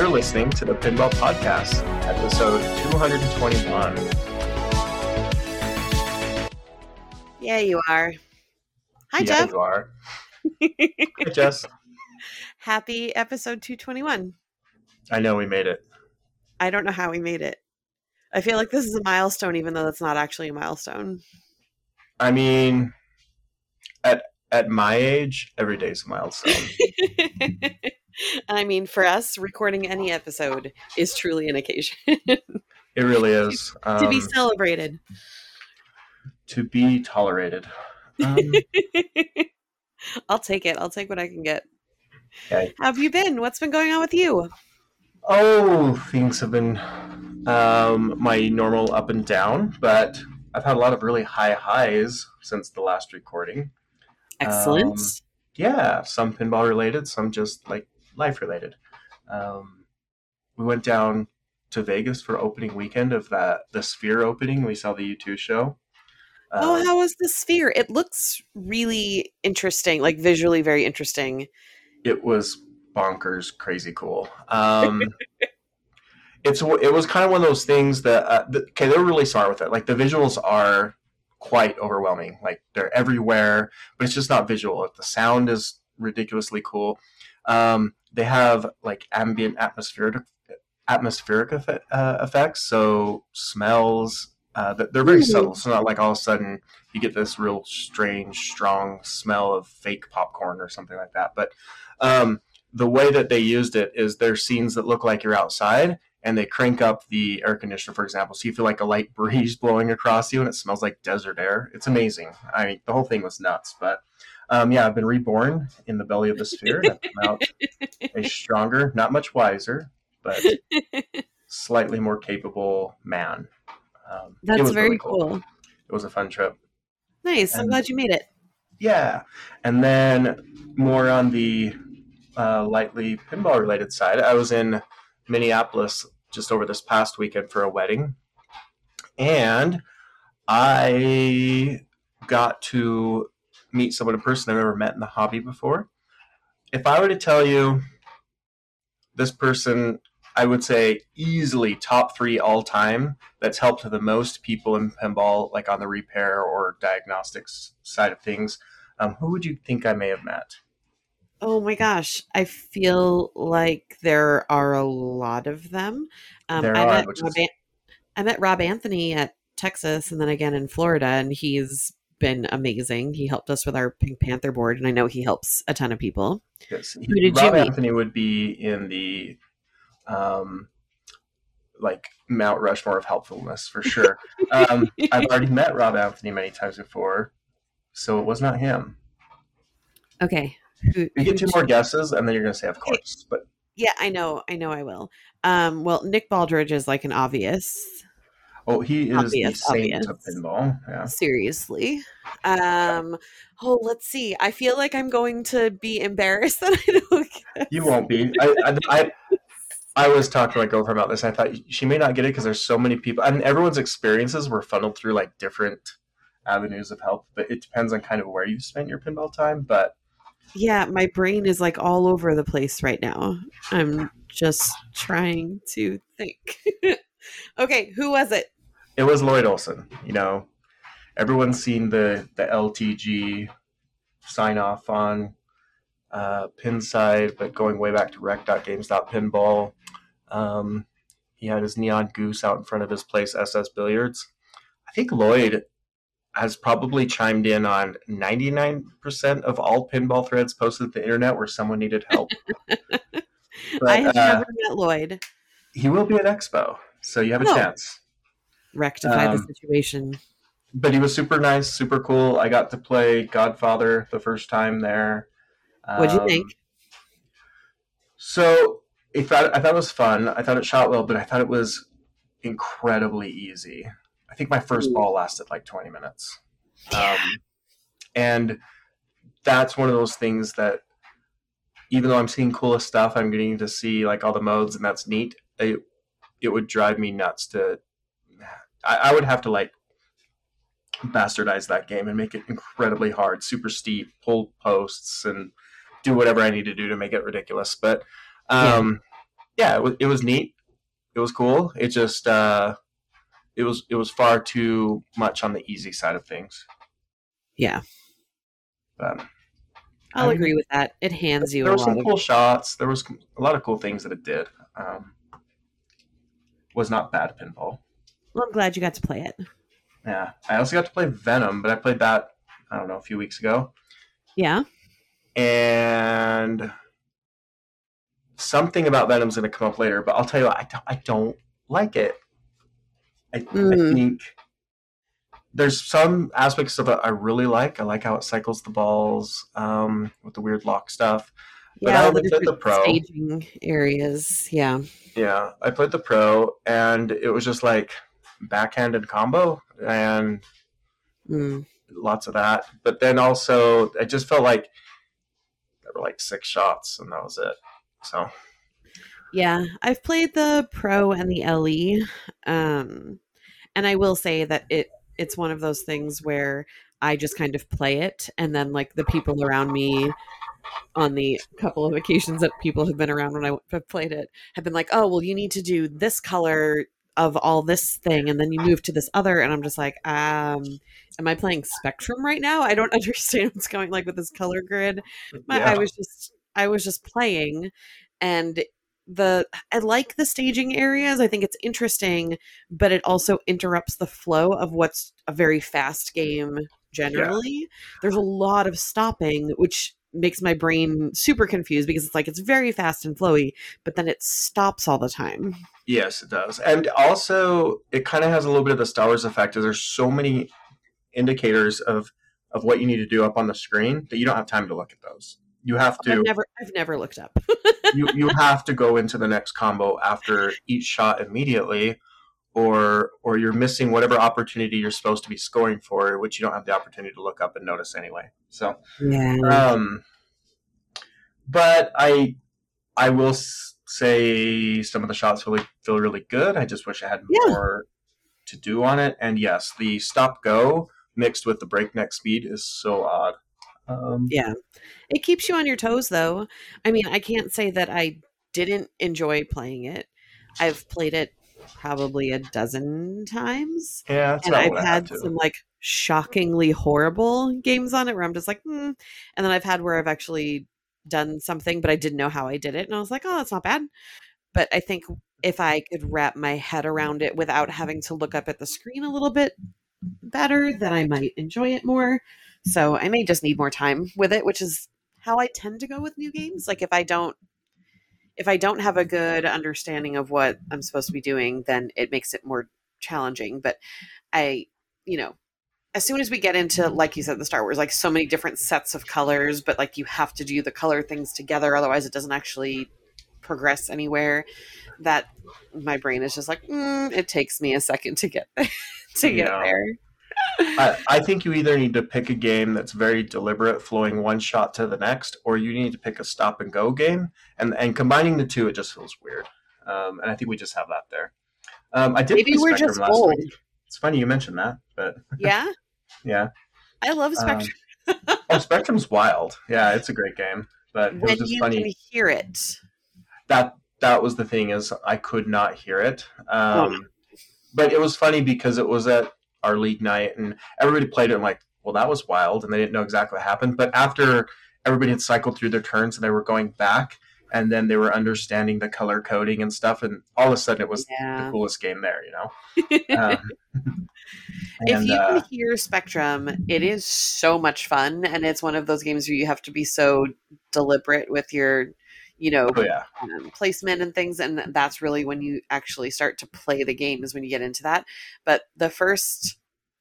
You're listening to the Pinball Podcast, episode 221. Yeah, you are. Hi, yeah, Jeff. you are. Hey, Jess. Happy episode 221. I know we made it. I don't know how we made it. I feel like this is a milestone, even though that's not actually a milestone. I mean, at at my age, every day's a milestone. and I mean, for us, recording any episode is truly an occasion it really is. Um, to be celebrated. to be tolerated. Um, I'll take it. I'll take what I can get. Okay. How have you been? What's been going on with you? oh, things have been um, my normal up and down, but I've had a lot of really high highs since the last recording. Excellent. Um, yeah, some pinball related, some just like life related. Um, we went down to Vegas for opening weekend of that the Sphere opening. We saw the U2 show. oh, Um, how was the sphere? It looks really interesting, like visually very interesting. it was bonkers, crazy cool. Um, it's it was kind of one of those things that uh, the, okay, they're really smart with it. Like the visuals are quite overwhelming. Like they're everywhere, but it's just not visual. The sound is ridiculously cool. Um, they have like ambient atmospheric atmospheric effect, uh, effects, so smells. Uh, they're very Ooh. subtle. So not like all of a sudden you get this real strange, strong smell of fake popcorn or something like that. But um, the way that they used it is there's scenes that look like you're outside and they crank up the air conditioner, for example, so you feel like a light breeze blowing across you and it smells like desert air. It's amazing. I mean, the whole thing was nuts. But um, yeah, I've been reborn in the belly of the sphere I've come out a stronger, not much wiser, but slightly more capable man. Um, That's very really cool. It was a fun trip. Nice. I'm glad you made it. Yeah, and then more on the uh, lightly pinball related side, I was in Minneapolis just over this past weekend for a wedding, and I got to meet someone in person I've never met in the hobby before. If I were to tell you this person, I would say easily top three all time that's helped the most people in pinball, like on the repair or diagnostics side of things. Um, who would you think I may have met? Oh my gosh. I feel like there are a lot of them. Um, There I, are, met Rob is- An- I met Rob Anthony at Texas and then again in Florida, and he's been amazing. He helped us with our Pink Panther board, and I know he helps a ton of people. Yes, Who did you Rob meet? Anthony would be in the um, like Mount Rushmore of helpfulness for sure. um, I've already met Rob Anthony many times before, so it was not him. Okay. Who, You get two more guesses, and then you're going to say, "Of course." But Yeah, I know. I know I will. Um, well, Nick Baldridge is like an obvious. Oh, he is Obvious, the saint obvious. of pinball. Yeah, Seriously. Um, oh, let's see. I feel like I'm going to be embarrassed that I don't guess. you won't be. I, I, I, I was talking to my girlfriend about this. I thought she may not get it because there's so many people, and everyone's experiences were funneled through like different avenues of help. But it depends on kind of where you spent your pinball time. But Yeah, my brain is like all over the place right now. I'm just trying to think. okay, who was it? It was Lloyd Olson. You know, everyone's seen the the LTG sign off on uh, Pinside, but going way back to rec.games.pinball. Um, he had his neon goose out in front of his place, SS Billiards. I think Lloyd has probably chimed in on 99% of all pinball threads posted to the internet where someone needed help. But, I have uh, never met Lloyd. he will be at Expo, so you have a Oh. chance. Rectify the um, situation. but he was super nice, super cool. I got to play Godfather the first time there. What'd you Um, think? So I thought I thought it was fun. I thought it shot well, but I thought it was incredibly easy. I think my first Ooh. ball lasted like 20 minutes. Yeah. Um, and that's one of those things that even though I'm seeing coolest stuff, I'm getting to see like all the modes and that's neat. It, it would drive me nuts to I, I would have to like bastardize that game and make it incredibly hard, super steep, pull posts and do whatever I need to do to make it ridiculous. But um yeah, it was, it was neat. It was cool. It just uh, it was it was far too much on the easy side of things. Yeah. But I'll I mean, agree with that. It hands you there were some cool shots. There was a lot of cool things that it did. Um, was not bad pinball. Well, I'm glad you got to play it. Yeah, I also got to play Venom, but I played that I don't know a few weeks ago, Yeah. and something about Venom's going to come up later. But I'll tell you, what, I don't, I don't like it. I, I Mm. think there's some aspects of it I really like. I like how it cycles the balls um, with the weird lock stuff. But yeah, I looked the pro. staging areas. Yeah. Yeah, I played the pro, and it was just like backhanded combo and Mm. lots of that. But then also, I just felt like there were like six shots, and that was it. So Yeah, I've played the Pro and the LE, um, and I will say that it it's one of those things where I just kind of play it, and then like the people around me, on the couple of occasions that people have been around when I have played it, have been like, "Oh, well, you need to do this color of all this thing, and then you move to this other," and I'm just like, um. Am I playing Spectrum right now? I don't understand what's going like with this color grid. My, yeah, I was just I was just playing and the I like the staging areas. I think it's interesting, but it also interrupts the flow of what's a very fast game generally. There's a lot of stopping which makes my brain super confused because it's like it's very fast and flowy, but then it stops all the time. yes, it does, and also it kind of has a little bit of the Star Wars effect. Is there's so many indicators of of what you need to do up on the screen that you don't have time to look at those. You have to. I've never I've never looked up. you you have to go into the next combo after each shot immediately or or you're missing whatever opportunity you're supposed to be scoring for which you don't have the opportunity to look up and notice anyway so yeah. um but i i will say some of the shots really feel really good i just wish i had Yeah. more to do on it and yes the stop go mixed with the breakneck speed is so odd um Yeah. It keeps you on your toes though. I mean, I can't say that I didn't enjoy playing it. I've played it probably a dozen times yeah that's and I've had some like shockingly horrible games on it where I'm just like, hmm. and then I've had where I've actually done something, but I didn't know how I did it, and I was like, oh, that's not bad. But I think if I could wrap my head around it without having to look up at the screen a little bit better, then I might enjoy it more. So I may just need more time with it, which is how I tend to go with new games. Like if I don't if I don't have a good understanding of what I'm supposed to be doing, then it makes it more challenging. But I, you know, as soon as we get into like you said the Star Wars, like so many different sets of colors, but like you have to do the color things together, otherwise it doesn't actually progress anywhere. That my brain is just like, mm, it takes me a second to get to get Yeah. there. I, I think you either need to pick a game that's very deliberate, flowing one shot to the next, or you need to pick a stop and go game. And and combining the two, it just feels weird. Um, and I think we just have that there. Um, I did Maybe we're Spectrum just last old. week. It's funny you mentioned that, but Yeah, yeah. I love Um, Spectrum. oh, Spectrum's wild. Yeah, it's a great game. But it was just you funny can hear it. that that was the thing is I could not hear it. Um, Oh. But it was funny because it was at our league night and everybody played it and like, well, that was wild, and they didn't know exactly what happened. But after everybody had cycled through their turns and they were going back, and then they were understanding the color coding and stuff, and all of a sudden it was the coolest game there, you know. Um, if and, you uh, can hear Spectrum, it is so much fun, and it's one of those games where you have to be so deliberate with your, you know, oh yeah, um, placement and things, and that's really when you actually start to play the game is when you get into that. But the first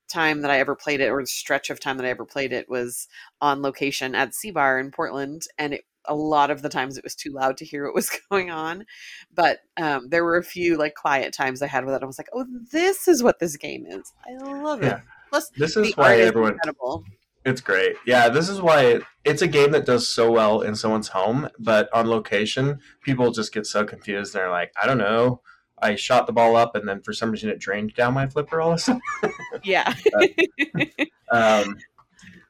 time that I ever played it, or the stretch of time that I ever played it, was on location at C Bar in Portland, and it, a lot of the times it was too loud to hear what was going on. But um, there were a few like quiet times I had with it. I was like, "Oh, this is what this game is. I love it." Plus, this is why is everyone incredible. It's great. Yeah, this is why it, it's a game that does so well in someone's home, but on location, people just get so confused. They're like, I don't know. I shot the ball up, and then for some reason it drained down my flipper all of a sudden. Yeah. Um,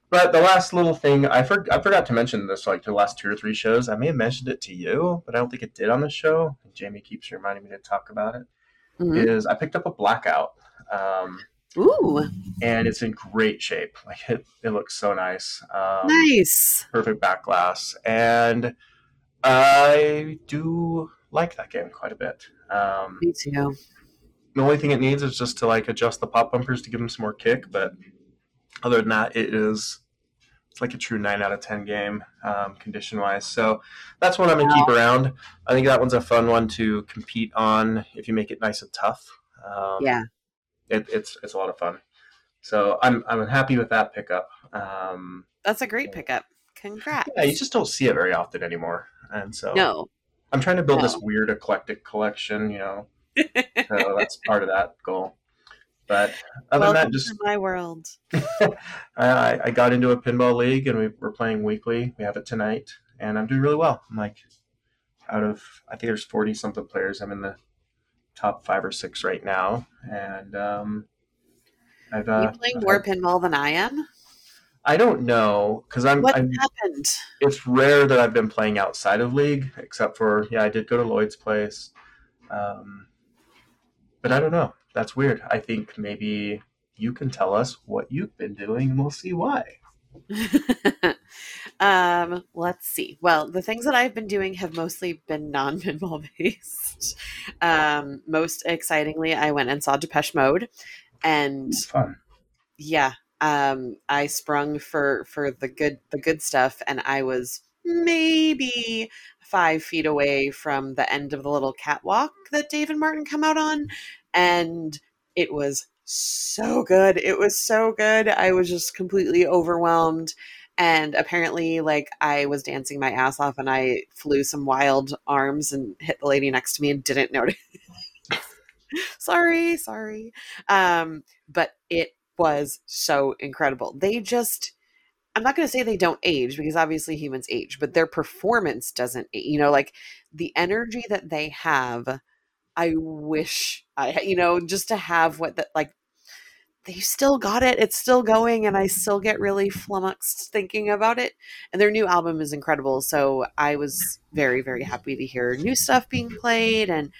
but the last little thing I, for, I forgot to mention this like the last two or three shows. I may have mentioned it to you, but I don't think it did on the show. Jamie keeps reminding me to talk about it. Mhm. Is I picked up a blackout. Um, Ooh, and it's in great shape. Like it, it looks so nice. Um, nice. Perfect back glass, and I do like that game quite a bit. Um, Me too. the only thing it needs is just to like adjust the pop bumpers to give them some more kick, but other than that, it is it's like a true nine out of ten game um, condition wise. So that's one I'm gonna keep around. I think that one's a fun one to compete on if you make it nice and tough. Um, Yeah. It, it's it's a lot of fun. So I'm I'm happy with that pickup. Um, That's a great pickup. Congrats. yeah, you just don't see it very often anymore, and so no. I'm trying to build this weird eclectic collection. You know, so that's part of that goal. But other than Welcome that, just my world. I, I got into a pinball league and we, we're playing weekly. We have it tonight, and I'm doing really well. I'm like out of I think there's 40 something players. I'm in the top five or six right now, and um, I've Are uh, you playing I've more pinball than I am? I don't know because I'm, What I'm happened? it's rare that I've been playing outside of league, except for yeah, I did go to Lloyd's place, um, but I don't know. That's weird. I think maybe you can tell us what you've been doing, and we'll see why. um, let's see. Well, the things that I've been doing have mostly been non pinball based. Um, most excitingly, I went and saw Depeche Mode, and fun. yeah, um, I sprung for for the good the good stuff, and I was maybe five feet away from the end of the little catwalk that Dave and Martin come out on, and it was so good. It was so good. I was just completely overwhelmed. And apparently, like, I was dancing my ass off and I flew some wild arms and hit the lady next to me and didn't notice. sorry, sorry. Um, but it was so incredible. They just, I'm not going to say they don't age because obviously humans age, but their performance doesn't, you know, like the energy that they have. I wish I, you know, just to have what that, like, they still got it. It's still going, and I still get really flummoxed thinking about it. And their new album is incredible. So I was very, very happy to hear new stuff being played. And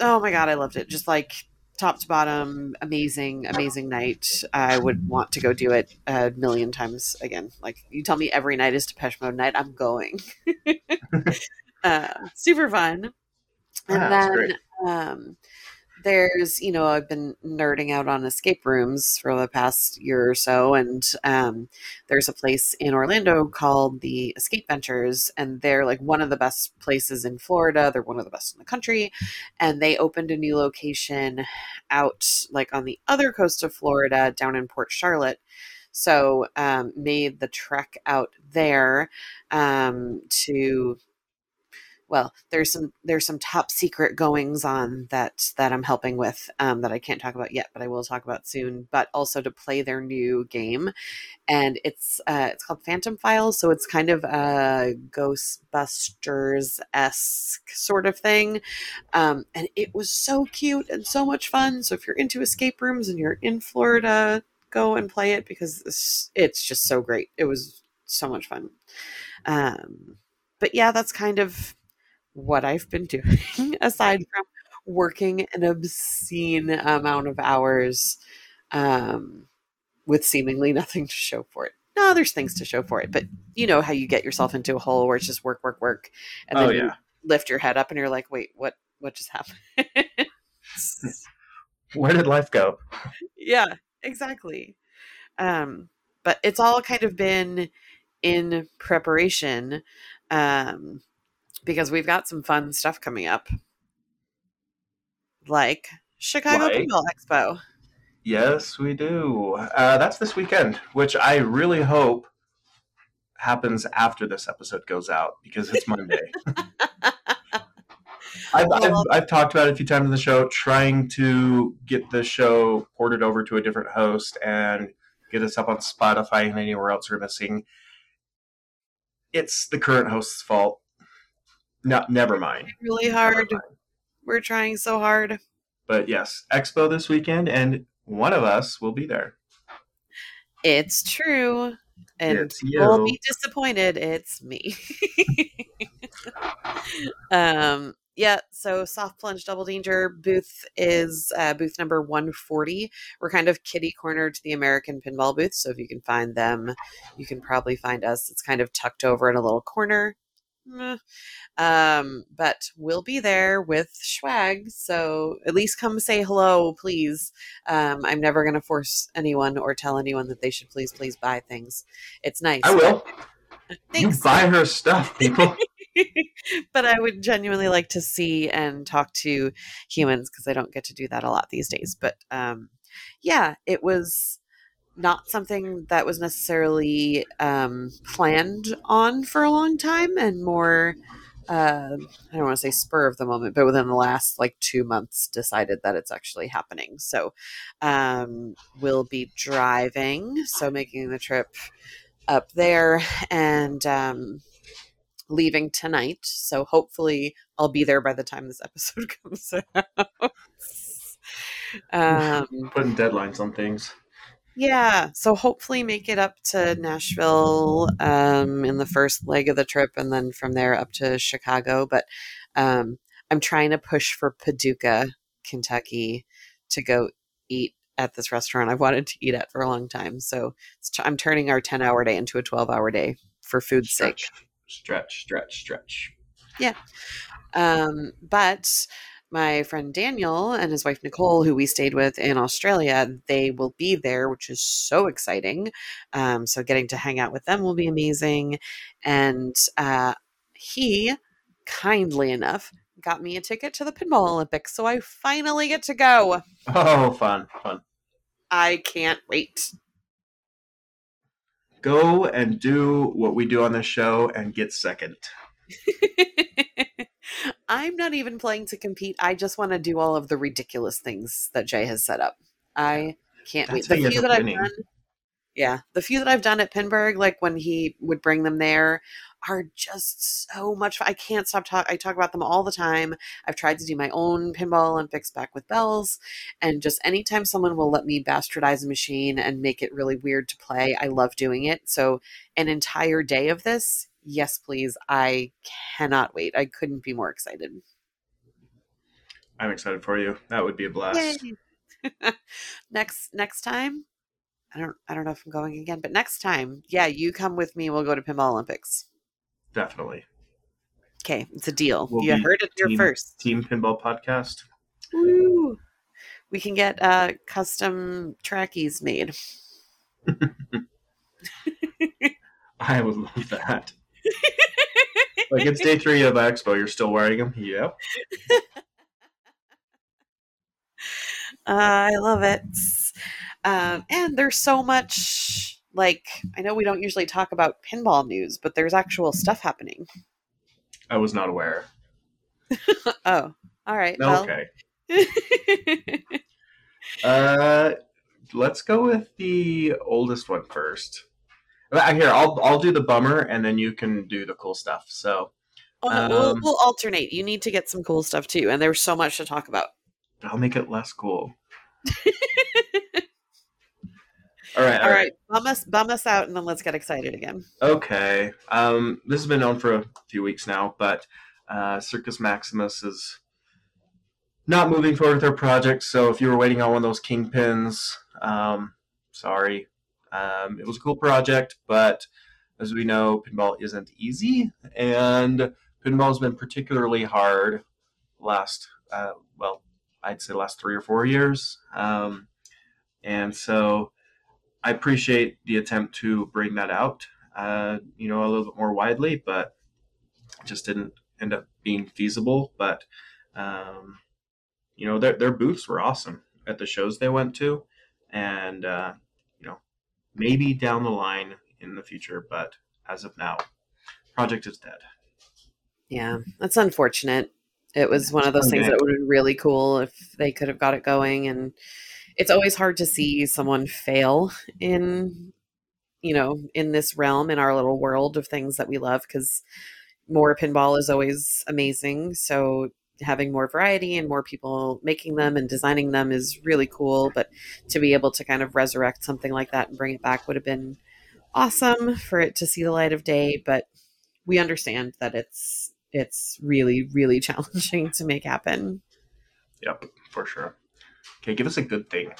oh my God, I loved it. Just like top to bottom, amazing, amazing night. I would want to go do it a million times again. Like you tell me every night is Depeche Mode night, I'm going. uh, super fun. And Ah, that's then great. um, there's, you know, I've been nerding out on escape rooms for the past year or so, and um, there's a place in Orlando called the Escape Ventures, and they're like one of the best places in Florida. They're one of the best in the country, and they opened a new location out like on the other coast of Florida, down in Port Charlotte. So um, made the trek out there um, to well there's some there's some top secret goings on that that i'm helping with um, that i can't talk about yet but i will talk about soon but also to play their new game. And it's uh, it's called phantom files so it's kind of a ghostbusters-esque sort of thing. Um, and it was so cute and so much fun. So if you're into escape rooms and you're in florida go and play it because it's, it's just so great. It was so much fun. Um, but yeah that's kind of what I've been doing aside from working an obscene amount of hours um, with seemingly nothing to show for it. No, there's things to show for it, but you know how you get yourself into a hole where it's just work, work, work, and then Oh, you lift your head up and you're like, wait, what? What just happened? Where did life go? yeah, exactly. Um, but it's all kind of been in preparation um, because we've got some fun stuff coming up, like Chicago Like? Pinball Expo. Yes, we do. Uh, that's this weekend, which I really hope happens after this episode goes out because it's Monday. I've, I've, I've talked about it a few times in the show, trying to get the show ported over to a different host and get us up on Spotify and anywhere else we're missing. It's the current host's fault. No, never mind. really hard. mind. We're trying so hard. But yes, Expo this weekend, and one of us will be there. It's true. And It's you'll be disappointed. It's me. um, Yeah, so soft plunge double danger booth is uh, booth number 140. We're kind of kitty corner to the American pinball booth, so if you can find them, you can probably find us. It's kind of tucked over in a little corner. Meh. Um, but we'll be there with swag, so at least come say hello, please. Um, I'm never going to force anyone or tell anyone that they should please, please buy things. It's nice. I will. Thanks. You buy her stuff, people. but I would genuinely like to see and talk to humans because I don't get to do that a lot these days. But um, yeah, it was not something that was necessarily um, planned on for a long time and more. Uh, I don't want to say spur of the moment, but within the last like two months, decided that it's actually happening. So, um, we'll be driving, so making the trip up there, and um, leaving tonight. So hopefully I'll be there by the time this episode comes out. um, Putting deadlines on things. Yeah, so hopefully make it up to Nashville um, in the first leg of the trip, and then from there up to Chicago. But um, I'm trying to push for Paducah, Kentucky, to go eat at this restaurant I've wanted to eat at for a long time. So I'm turning our 10 hour day into a 12 hour day for food's sake. Stretch, stretch, stretch, stretch. Um, but my friend Daniel and his wife Nicole, who we stayed with in Australia, they will be there, which is so exciting. Um, so getting to hang out with them will be amazing. And uh, he kindly enough got me a ticket to the Pinball Olympics. So I finally get to go. Oh, fun, fun. I can't wait. Go and do what we do on this show and get second. I'm not even playing to compete. I just want to do all of the ridiculous things that Jay has set up. I can't That's wait. The few that up I've done, yeah, the few that I've done at Pinburgh, like when he would bring them there, are just so much fun. I can't stop talking. I talk about them all the time. I've tried to do my own pinball Olympics back with bells, and just anytime someone will let me bastardize a machine and make it really weird to play, I love doing it. So an entire day of this, yes, please. I cannot wait. I couldn't be more excited. I'm excited for you. That would be a blast. Next next time, I don't I don't know if I'm going again, but next time, yeah, you come with me. We'll go to Pinball Olympics. Definitely. Okay, it's a deal. We'll you heard it here first. Team Pinball Podcast. Woo. We can get uh, custom trackies made. I would love that. Like it's day three of Expo. You're still wearing them? Yep. Uh, I love it. Um, and there's so much like I know we don't usually talk about pinball news, but there's actual stuff happening. I was not aware. Oh, all right. well. Okay. Uh, let's go with the oldest one first. Uh, Here, I'll I'll do the bummer, and then you can do the cool stuff. So Oh, no, we'll, Um, we'll alternate. You need to get some cool stuff too, and there's so much to talk about. I'll make it less cool. all right, All right, bum us, bum us out, and then let's get excited again. Okay. Um, this has been known for a few weeks now, but uh, Circus Maximus is not moving forward with their project. So if you were waiting on one of those kingpins, um, sorry. Um, it was a cool project, but as we know, pinball isn't easy, and pinball's been particularly hard last, uh, well, I'd say last three or four years. Um, and so I appreciate the attempt to bring that out, uh, you know, a little bit more widely, but just didn't end up being feasible. But um, you know, their their booths were awesome at the shows they went to, and uh, maybe down the line in the future, but as of now, project is dead. Yeah, that's unfortunate. It was one of those things that would have been really cool if they could have got it going. And it's always hard to see someone fail in, you know, in this realm, in our little world of things that we love, because more pinball is always amazing. So having more variety and more people making them and designing them is really cool. But to be able to kind of resurrect something like that and bring it back would have been awesome for it to see the light of day. But we understand that it's it's really really challenging to make happen. Yep, for sure. Okay, give us a good thing.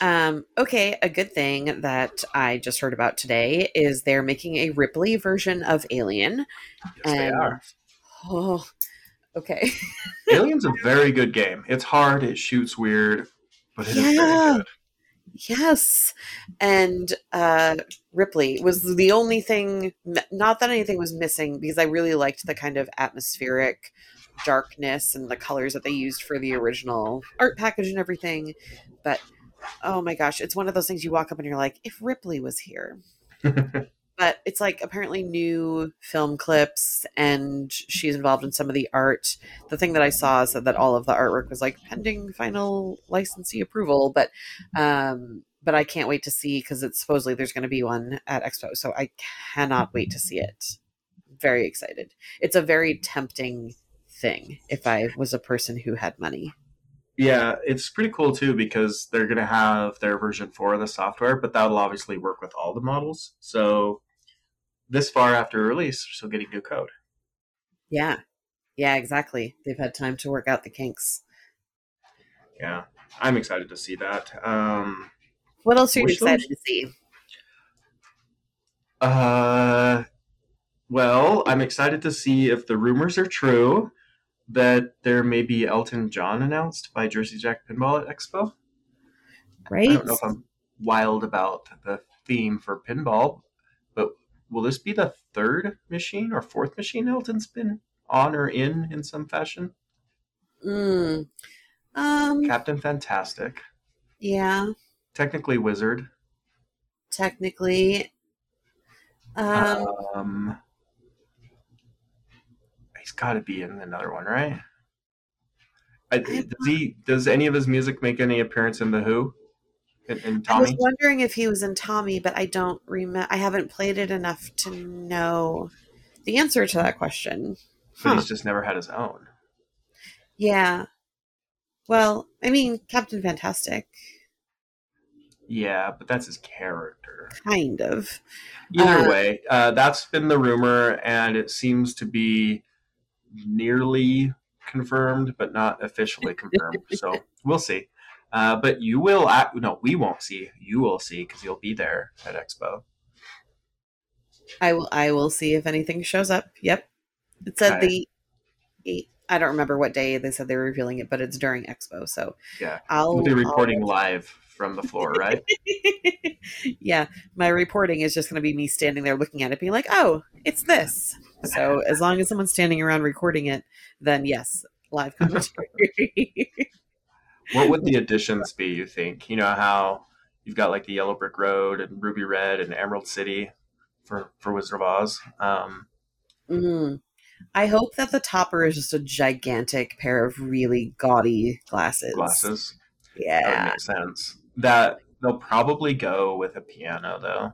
Um, okay, a good thing that I just heard about today is they're making a Ripley version of Alien. Yes, they are. Oh, okay. Alien's a very good game. It's hard, it shoots weird, but it is Yeah. very good. Yes. And uh, Ripley was the only thing, not that anything was missing, because I really liked the kind of atmospheric darkness and the colors that they used for the original art package and everything. But oh my gosh, it's one of those things you walk up and you're like, if Ripley was here. but it's like apparently new film clips and she's involved in some of the art. The thing that i saw said that all of the artwork was like pending final licensee approval but um but i can't wait to see because it's supposedly there's going to be one at expo so i cannot wait to see it. Very excited. It's a very tempting thing if i was a person who had money. Yeah, it's pretty cool too because they're going to have their version 4 of the software, but that'll obviously work with all the models. So this far after release, they're still getting new code. yeah yeah exactly they've had time to work out the kinks Yeah, I'm excited to see that. Um, what else are you excited to see uh, well, I'm excited to see if the rumors are true that there may be Elton John announced by Jersey Jack Pinball at Expo. right I don't know if I'm wild about the theme for pinball, but will this be the third machine or fourth machine Elton's been on or in in some fashion? Mm. Um. Captain Fantastic, Yeah. technically Wizard. Technically. Um. Um, he's got to be in another one, right? I, does he? Does any of his music make any appearance in the Who? In, in I was wondering if he was in Tommy, but I don't remember. I haven't played it enough to know the answer to that question. But Huh. he's just never had his own. Yeah. Well, I mean, Captain Fantastic, Yeah, but that's his character. kind of. Either Uh, way, uh, that's been the rumor, and it seems to be nearly confirmed, but not officially confirmed. so we'll see. Uh, but you will act. No, we won't see. You will see because you'll be there at Expo. I will. I will see if anything shows up. Yep. It said the. eight- I don't remember what day they said they were revealing it, but it's during Expo, so Yeah, I'll we'll be I'll- reporting live from the floor, right? yeah, my reporting is just going to be me standing there looking at it, being like, "Oh, it's this." So as long as someone's standing around recording it, then yes, live commentary. What would the additions be? You think? You know how you've got like the Yellow Brick Road and Ruby Red and Emerald City for for Wizard of Oz. Um, Mm. I hope that the topper is just a gigantic pair of really gaudy glasses. glasses. Yeah, that would Yeah. make sense. That they'll probably go with a piano though.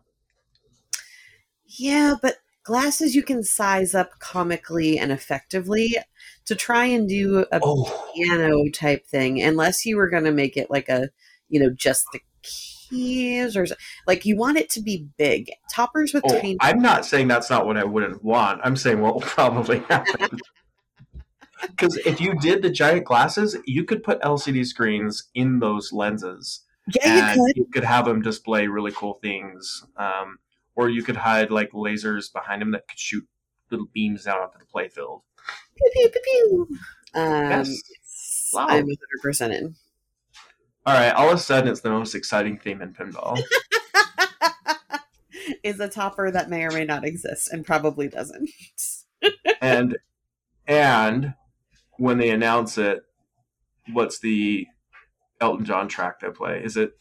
Yeah, but glasses you can size up comically and effectively to try and do a Oh, piano type thing unless you were going to make it like a you know just the keys or like you want it to be big toppers with oh, tiny I'm not saying that's not what I wouldn't want. I'm saying what will probably happen. Because if you did the giant glasses, you could put LCD screens in those lenses, yeah you could you could have them display really cool things. Um, or you could hide like lasers behind them that could shoot little beams down onto the playfield. pew, pew, pew, pew. um Yes. Wow. i'm 100% in All right, all of a sudden it's the most exciting theme in pinball. is a topper that may or may not exist and probably doesn't and and when they announce it, what's the Elton John track they play? Is it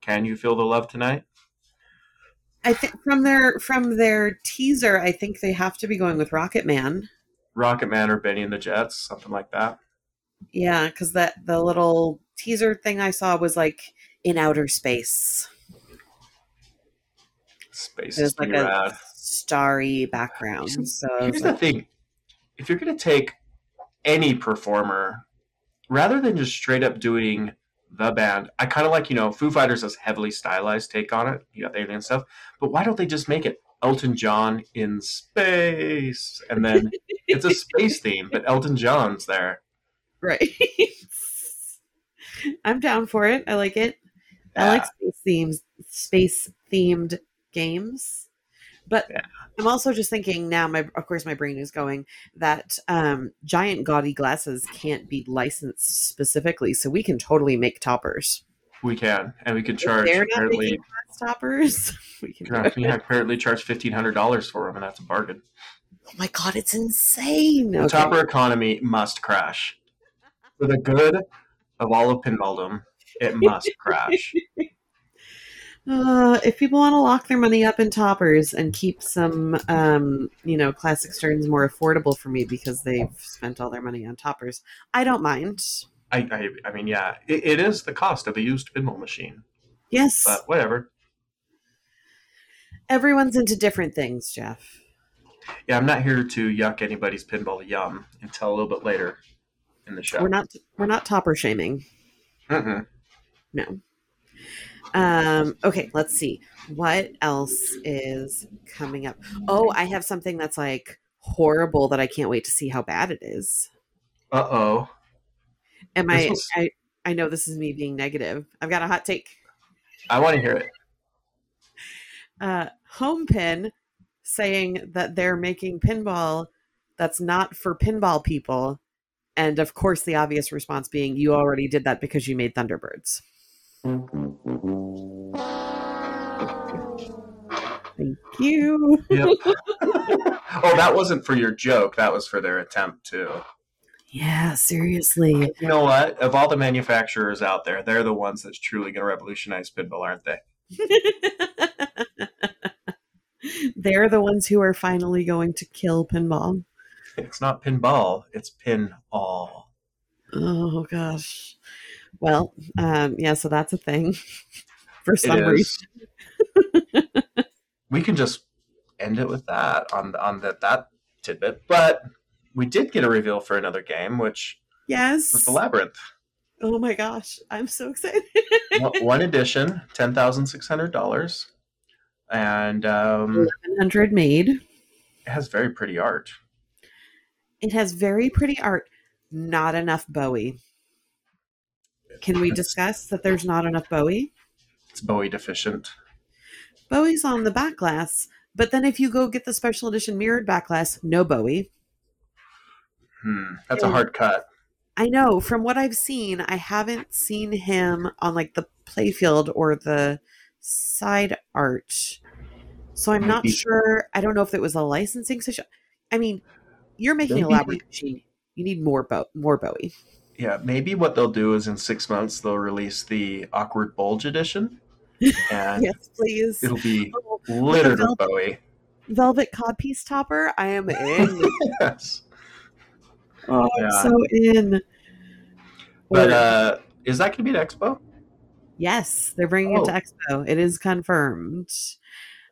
"Can You Feel the Love Tonight"? I think from their from their teaser i think they have to be going with rocket man Rocket Man or Bennie and the Jets, something like that. yeah because that the little teaser thing i saw was like in outer space Space is like pretty a starry background. So Here's was the like, thing: if you're going to take any performer, rather than just straight up doing the band, I kind of like you know Foo Fighters has heavily stylized take on it. You got the alien stuff, but why don't they just make it Elton John in space, and then it's a space theme, but Elton John's there. Right. I'm down for it. I like it. I like space themes, space themed games. But Yeah. I'm also just thinking now. My of course my brain is going that um, giant gaudy glasses can't be licensed specifically, so we can totally make toppers. we can, and we can charge apparently. toppers. We can. Yeah, apparently charge fifteen hundred dollars for them, and that's a bargain. Oh my god, it's insane. The Okay. topper economy must crash for the good of all of pinballdom. It must crash. Uh, if people want to lock their money up in toppers and keep some, um, you know, classic Sterns more affordable for me because they've spent all their money on toppers, I don't mind. I, I, I mean, yeah, it, it is the cost of a used pinball machine, Yes, but whatever. everyone's into different things, Jeff. Yeah, I'm not here to yuck anybody's pinball yum until a little bit later in the show. We're not we're not topper shaming. Mm-mm. No. Um, okay, let's see. What else is coming up? Oh, I have something that's like horrible that I can't wait to see how bad it is. Uh oh. Am This I, was- I I know this is me being negative. I've got a hot take. I want to hear it. uh, Homepin saying that they're making pinball that's not for pinball people. And of course, the obvious response being, you already did that because you made Thunderbirds. Thank you. Yep. oh, that wasn't for your joke. That was for their attempt too. Yeah, seriously. You know what? Of all the manufacturers out there, they're the ones that's truly going to revolutionize pinball, aren't they? they're the ones who are finally going to kill pinball. It's not pinball. It's pin all. Oh, gosh. Well, um, yeah, so that's a thing for some reason. Is. we can just end it with that on on that that tidbit. But we did get a reveal for another game, which Yes. was the labyrinth. Oh my gosh, I'm so excited. One- One edition, ten thousand six hundred dollars, and um, 100 made. it has very pretty art. It has very pretty art, not enough Bowie. Can we discuss that there's not enough Bowie? It's Bowie deficient. Bowie's on the back glass, but then if you go get the special edition mirrored back glass, no Bowie. Hmm, that's a hard cut. I know from what I've seen, I haven't seen him on like the playfield or the side art. So I'm not Maybe- sure. I don't know if it was a licensing situation. I mean, you're making a Maybe- labyrinth machine. You need more Bo- more Bowie. Yeah, maybe what they'll do is in six months they'll release the awkward bulge edition, and Yes, please. it'll be Oh, littered with velvet- Bowie. Velvet codpiece topper. I am in. yes, oh, Yeah. I'm so in. but uh, is that going to be at Expo? Yes, they're bringing it to Expo. It is confirmed,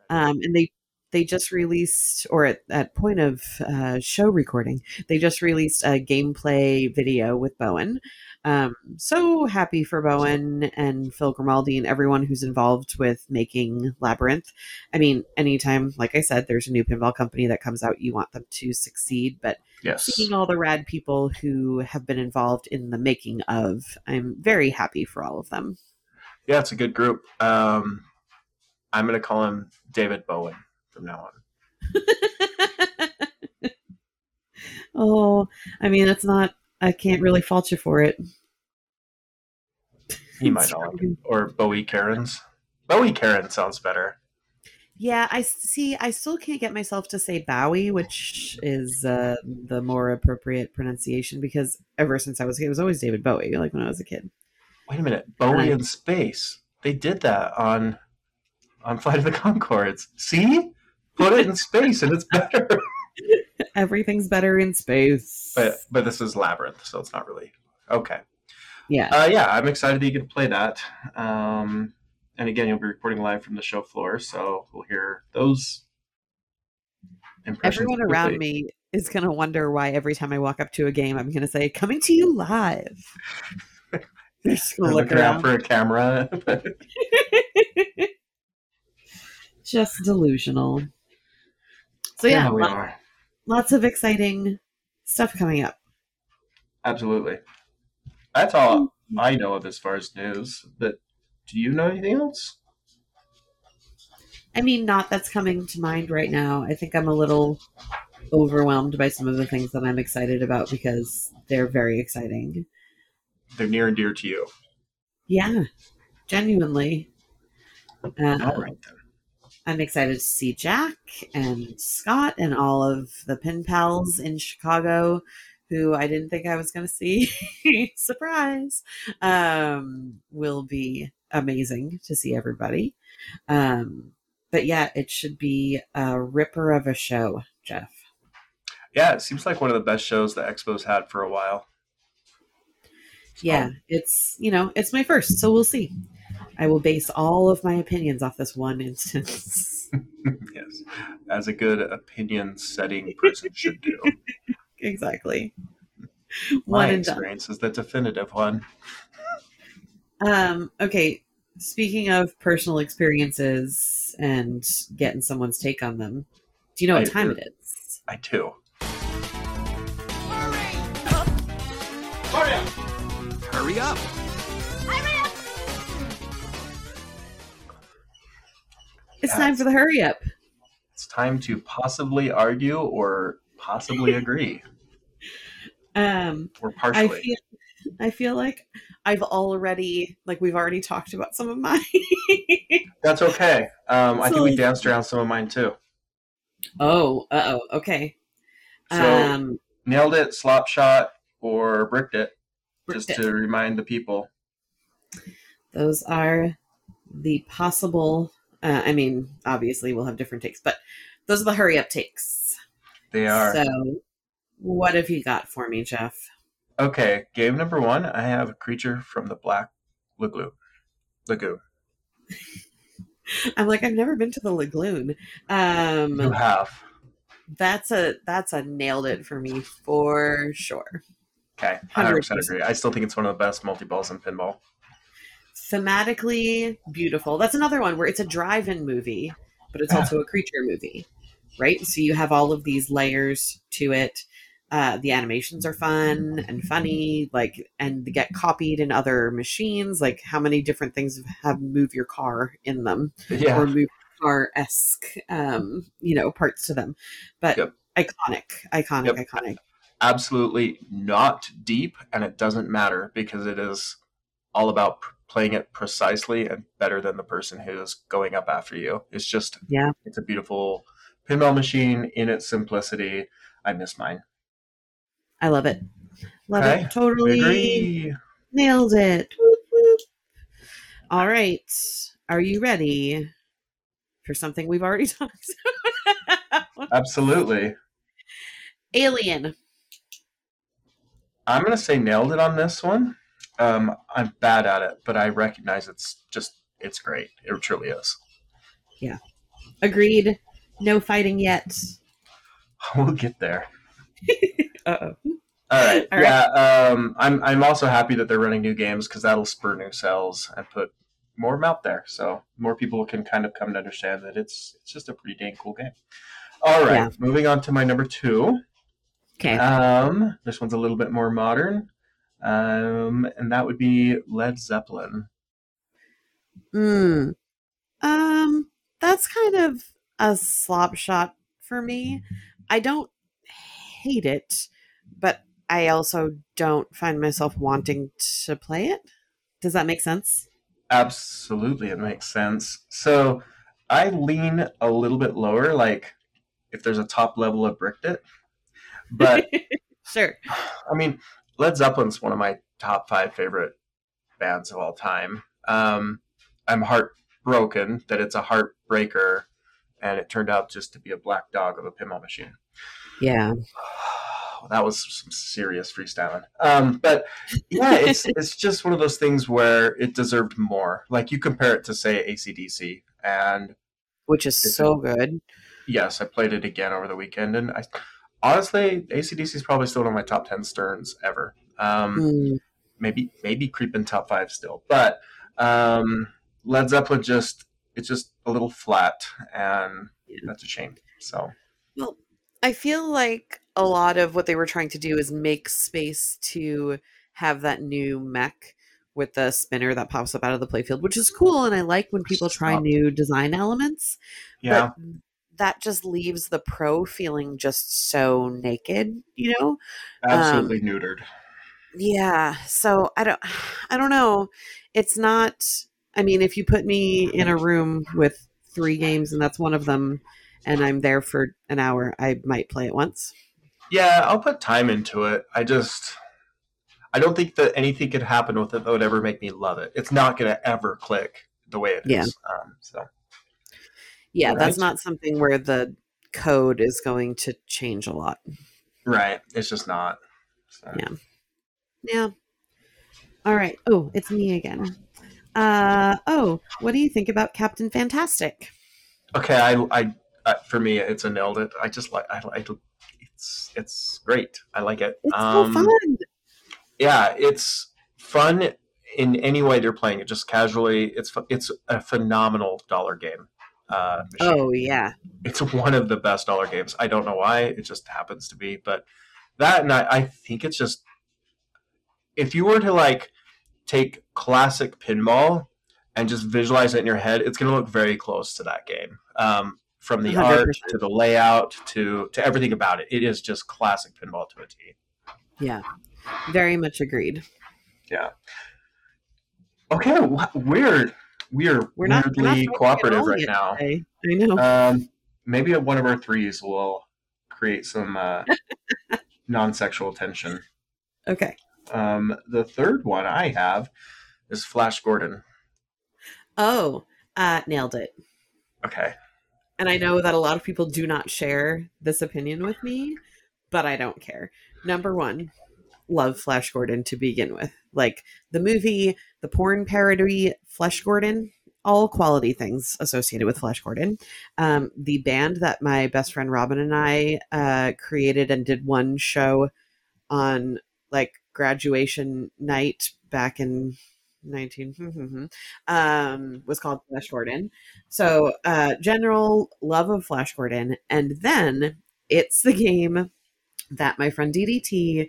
um, and they they just released, or at, at point of uh, show recording, they just released a gameplay video with Bowen. Um, so happy for Bowen and Phil Grimaldi and everyone who's involved with making Labyrinth. I mean, anytime, like I said, there's a new pinball company that comes out, you want them to succeed, but Yes. seeing all the rad people who have been involved in the making of, I'm very happy for all of them. Yeah, it's a good group. Um, I'm going to call him David Bowen from now on. oh, I mean, it's not. I can't really fault you for it. He might not. Or Bowie Kerins. Bowie Kerin sounds better. Yeah, I see. I still can't get myself to say Bowie, which is uh, the more appropriate pronunciation because ever since I was a kid, it was always David Bowie. Like when I was a kid. Wait a minute, Bowie in space. They did that on on Flight of the Conchords. See, put it in space and it's better. Everything's better in space. But but this is Labyrinth, so it's not really okay. yeah, Uh, yeah, I'm excited that you get to play that. Um, and again, you'll be recording live from the show floor, so we'll hear those impressions. everyone quickly. around me is gonna wonder why every time I walk up to a game, I'm gonna say "Coming to you live." They're just gonna look around around. for a camera. just delusional. So yeah, we lo- are. lots of exciting stuff coming up. Absolutely. That's all I know of as far as news. But do you know anything else? I mean, not that's coming to mind right now. I think I'm a little overwhelmed by some of the things that I'm excited about because they're very exciting. They're near and dear to you. Yeah, genuinely. Uh, All right then. I'm excited to see Jack and Scott and all of the pen pals in Chicago who I didn't think I was going to see. Surprise! Um, will be amazing to see everybody. Um, but yeah, it should be a ripper of a show, Jeff. Yeah, it seems like one of the best shows the Expos had for a while. Yeah, it's you know it's my first, so we'll see. I will base all of my opinions off this one instance. yes, as a good opinion setting person should do. exactly. My One and done. experience is the definitive one. Um, okay. Speaking of personal experiences and getting someone's take on them, do you know what time it is? I time do. it is? I too. Hurry up! It's Yeah, time it's- for the hurry up. It's time to possibly argue or possibly agree Um, or I partially. feel, I feel like I've already, like, we've already talked about some of mine. That's okay. Um, I think we danced around some of mine too. oh, uh oh, okay. So um, nailed it, slop shot, or bricked it, bricked just it. to remind the people. those are the possible. Uh, I mean, obviously, we'll have different takes, but those are the hurry up takes. They are. So, what have you got for me, Jeff? Okay, game number one, I have a creature from the Black Lagoon. Lagoon. I'm like, I've never been to the lagoon. Um, You have. that's a that's a nailed it for me for sure. Okay, 100% 100%. agree. I still think it's one of the best multi balls in pinball. Thematically beautiful. That's another one where it's a drive-in movie, but it's also a creature movie, right? So you have all of these layers to it. Uh, the animations are fun and funny, like, and they get copied in other machines. Like, how many different things have move your car in them? Yeah, or move car esque, um, you know, parts to them. But Yep. iconic, iconic, Yep. iconic. absolutely not deep, and it doesn't matter because it is all about playing it precisely and better than the person who's going up after you. It's just, Yeah. it's a beautiful pinball machine in its simplicity. I miss mine. I love it. Love Okay. it. Totally nailed it. Whoop, whoop. All right. Are you ready for something we've already talked about? Absolutely. Alien. I'm gonna say nailed it on this one. Um, I'm bad at it, but I recognize it's just it's great. It truly is. Yeah, agreed. No fighting yet. We'll get there. Uh oh. All right. All right. yeah. Um, I'm I'm also happy that they're running new games because that'll spur new sales and put more out there, so more people can kind of come to understand that it's it's just a pretty dang cool game. All right. Yeah. Moving on to my number two. Okay. Um, this one's a little bit more modern, um, and that would be Led Zeppelin. Mm. Um, that's kind of a slop shot for me. I don't hate it, but I also don't find myself wanting to play it. Does that make sense? Absolutely, it makes sense. So I lean a little bit lower, like if there's a top level of bricked it. But Sure. I mean, Led Zeppelin's one of my top five favorite bands of all time. Um, I'm heartbroken that it's a heartbreaker, and it turned out just to be a black dog of a pinball machine. Yeah. that was some serious freestyling. Um, but yeah, it's it's just one of those things where it deserved more. Like you compare it to say ACDC, and Which is so good. yes, I played it again over the weekend, and I honestly ACDC is probably still one of my top ten Sterns ever. Um, Mm, maybe maybe creeping top five still, but um, Led Zeppelin just it's just a little flat, and Yeah. that's a shame. So Well, I feel like a lot of what they were trying to do is make space to have that new mech with the spinner that pops up out of the playfield, which is cool. And I like when people try new design elements. Yeah. But that just leaves the pro feeling just so naked, you know? absolutely neutered. Yeah. So I don't I don't know. It's not I mean, if you put me in a room with three games and that's one of them and I'm there for an hour, I might play it once. Yeah, I'll put time into it. I just I don't think that anything could happen with it that would ever make me love it. It's not going to ever click the way it is. Yeah. Um, so Yeah, that's not something where the code is going to change a lot. right, it's just not. So. Yeah. Yeah. All right. Oh, it's me again. Uh oh, what do you think about Captain Fantastic? Okay, I, I, I, for me, it's a nailed it. I just like, I like, it's, it's great. I like it. It's Um, so fun. Yeah, it's fun in any way they're playing it. Just casually, it's, it's a phenomenal dollar game. Uh, machine. Oh yeah. it's one of the best dollar games. I don't know why, it just happens to be. But that, and I, I think it's just, if you were to like take classic pinball and just visualize it in your head, it's going to look very close to that game. Um, from the art 100%. to the layout to to everything about it, it is just classic pinball to a T. Yeah. Very much agreed. Yeah. Okay, wh- we're We're not, we're not weirdly cooperative right now. today. I know. Um, maybe one of our threes will create some uh, non-sexual tension. okay. Um, the third one I have is Flash Gordon. Oh, uh nailed it. Okay, And I know that a lot of people do not share this opinion with me, but I don't care. Number one, love Flash Gordon to begin with. Like the movie, the porn parody, Flash Gordon, all quality things associated with Flash Gordon. Um, the band that my best friend Robin and I uh, created and did one show on like graduation night back in 19 um was called flash gordon so uh general love of flash gordon and then it's the game that my friend ddt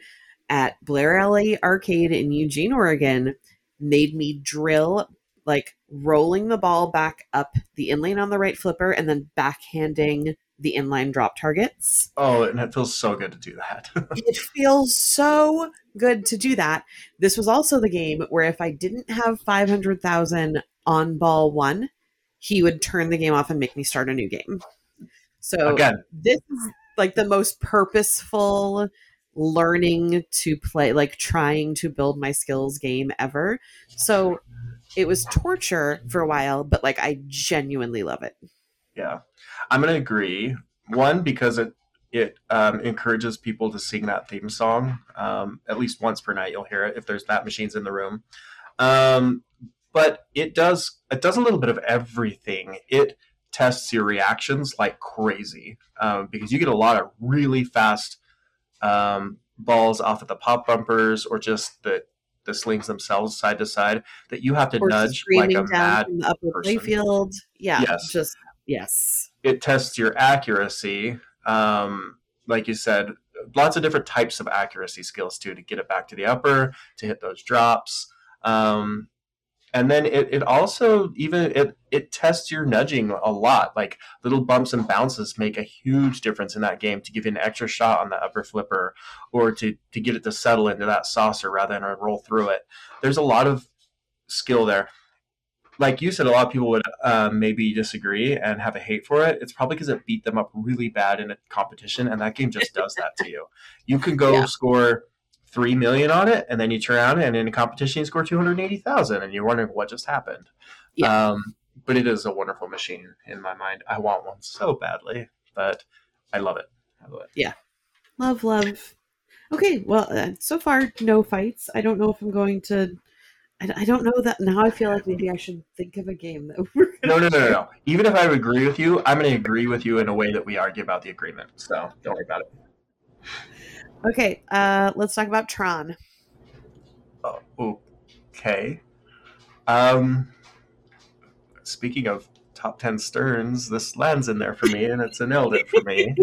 at blair alley arcade in eugene oregon made me drill like rolling the ball back up the inlane on the right flipper and then backhanding the inline drop targets Oh, and it feels so good to do that. it feels so good to do that. This was also the game where if I didn't have 500,000 on ball one, he would turn the game off and make me start a new game. So Again, this is like the most purposeful learning to play, like trying to build my skills game ever. So it was torture for a while, but like I genuinely love it. yeah, I'm gonna agree. One because it it um, encourages people to sing that theme song um, at least once per night. You'll hear it if there's bat machines in the room. Um, but it does it does a little bit of everything. It tests your reactions like crazy um, because you get a lot of really fast um, balls off of the pop bumpers or just the the slings themselves side to side that you have to Or nudge like a mad. from the upper person. playfield. Yeah, Yes. just yes. It tests your accuracy. Um, like you said, lots of different types of accuracy skills too to get it back to the upper to hit those drops. Um, and then it, it also even it it tests your nudging a lot. Like little bumps and bounces make a huge difference in that game to give you an extra shot on the upper flipper or to to get it to settle into that saucer rather than roll through it. There's a lot of skill there. Like you said, a lot of people would uh, maybe disagree and have a hate for it. It's probably because it beat them up really bad in a competition, and that game just does that to you. You can go Yeah. score three million on it, and then you turn around and in a competition you score two hundred eighty thousand, and you're wondering what just happened. Yeah. Um, but it is a wonderful machine in my mind. I want one so badly, but I love it. I love it. Yeah, love, love. Okay, well, uh, so far no fights. I don't know if I'm going to. I, I don't know that now. I feel like maybe I should think of a game that we're No, no, no, no, no. Even if I agree with you, I'm going to agree with you in a way that we argue about the agreement. So don't worry about it. Okay, uh, let's talk about Tron. Oh, okay. Um, speaking of top 10 sterns, this lands in there for me and it's a nailed it for me.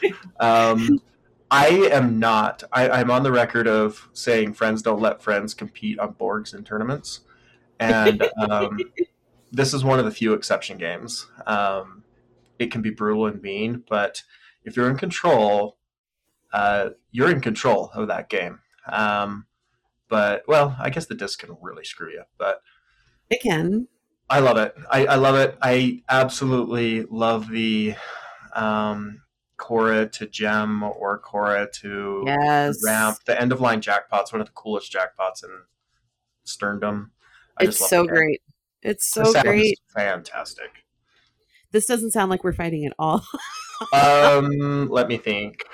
um, I am not, I, I'm on the record of saying friends don't let friends compete on Borgs in tournaments. And um, this is one of the few exception games. Um, it can be brutal and mean, but if you're in control, uh, you're in control of that game. Um, but well, I guess the disc can really screw you, but It can. I love it. I, I love it. I absolutely love the um, Quorra to gem or Quorra to Yes. ramp. The end of line jackpot's one of the coolest jackpots in Sterndom. I It's so great. It's so great. fantastic. This doesn't sound like we're fighting at all. Um, let me think.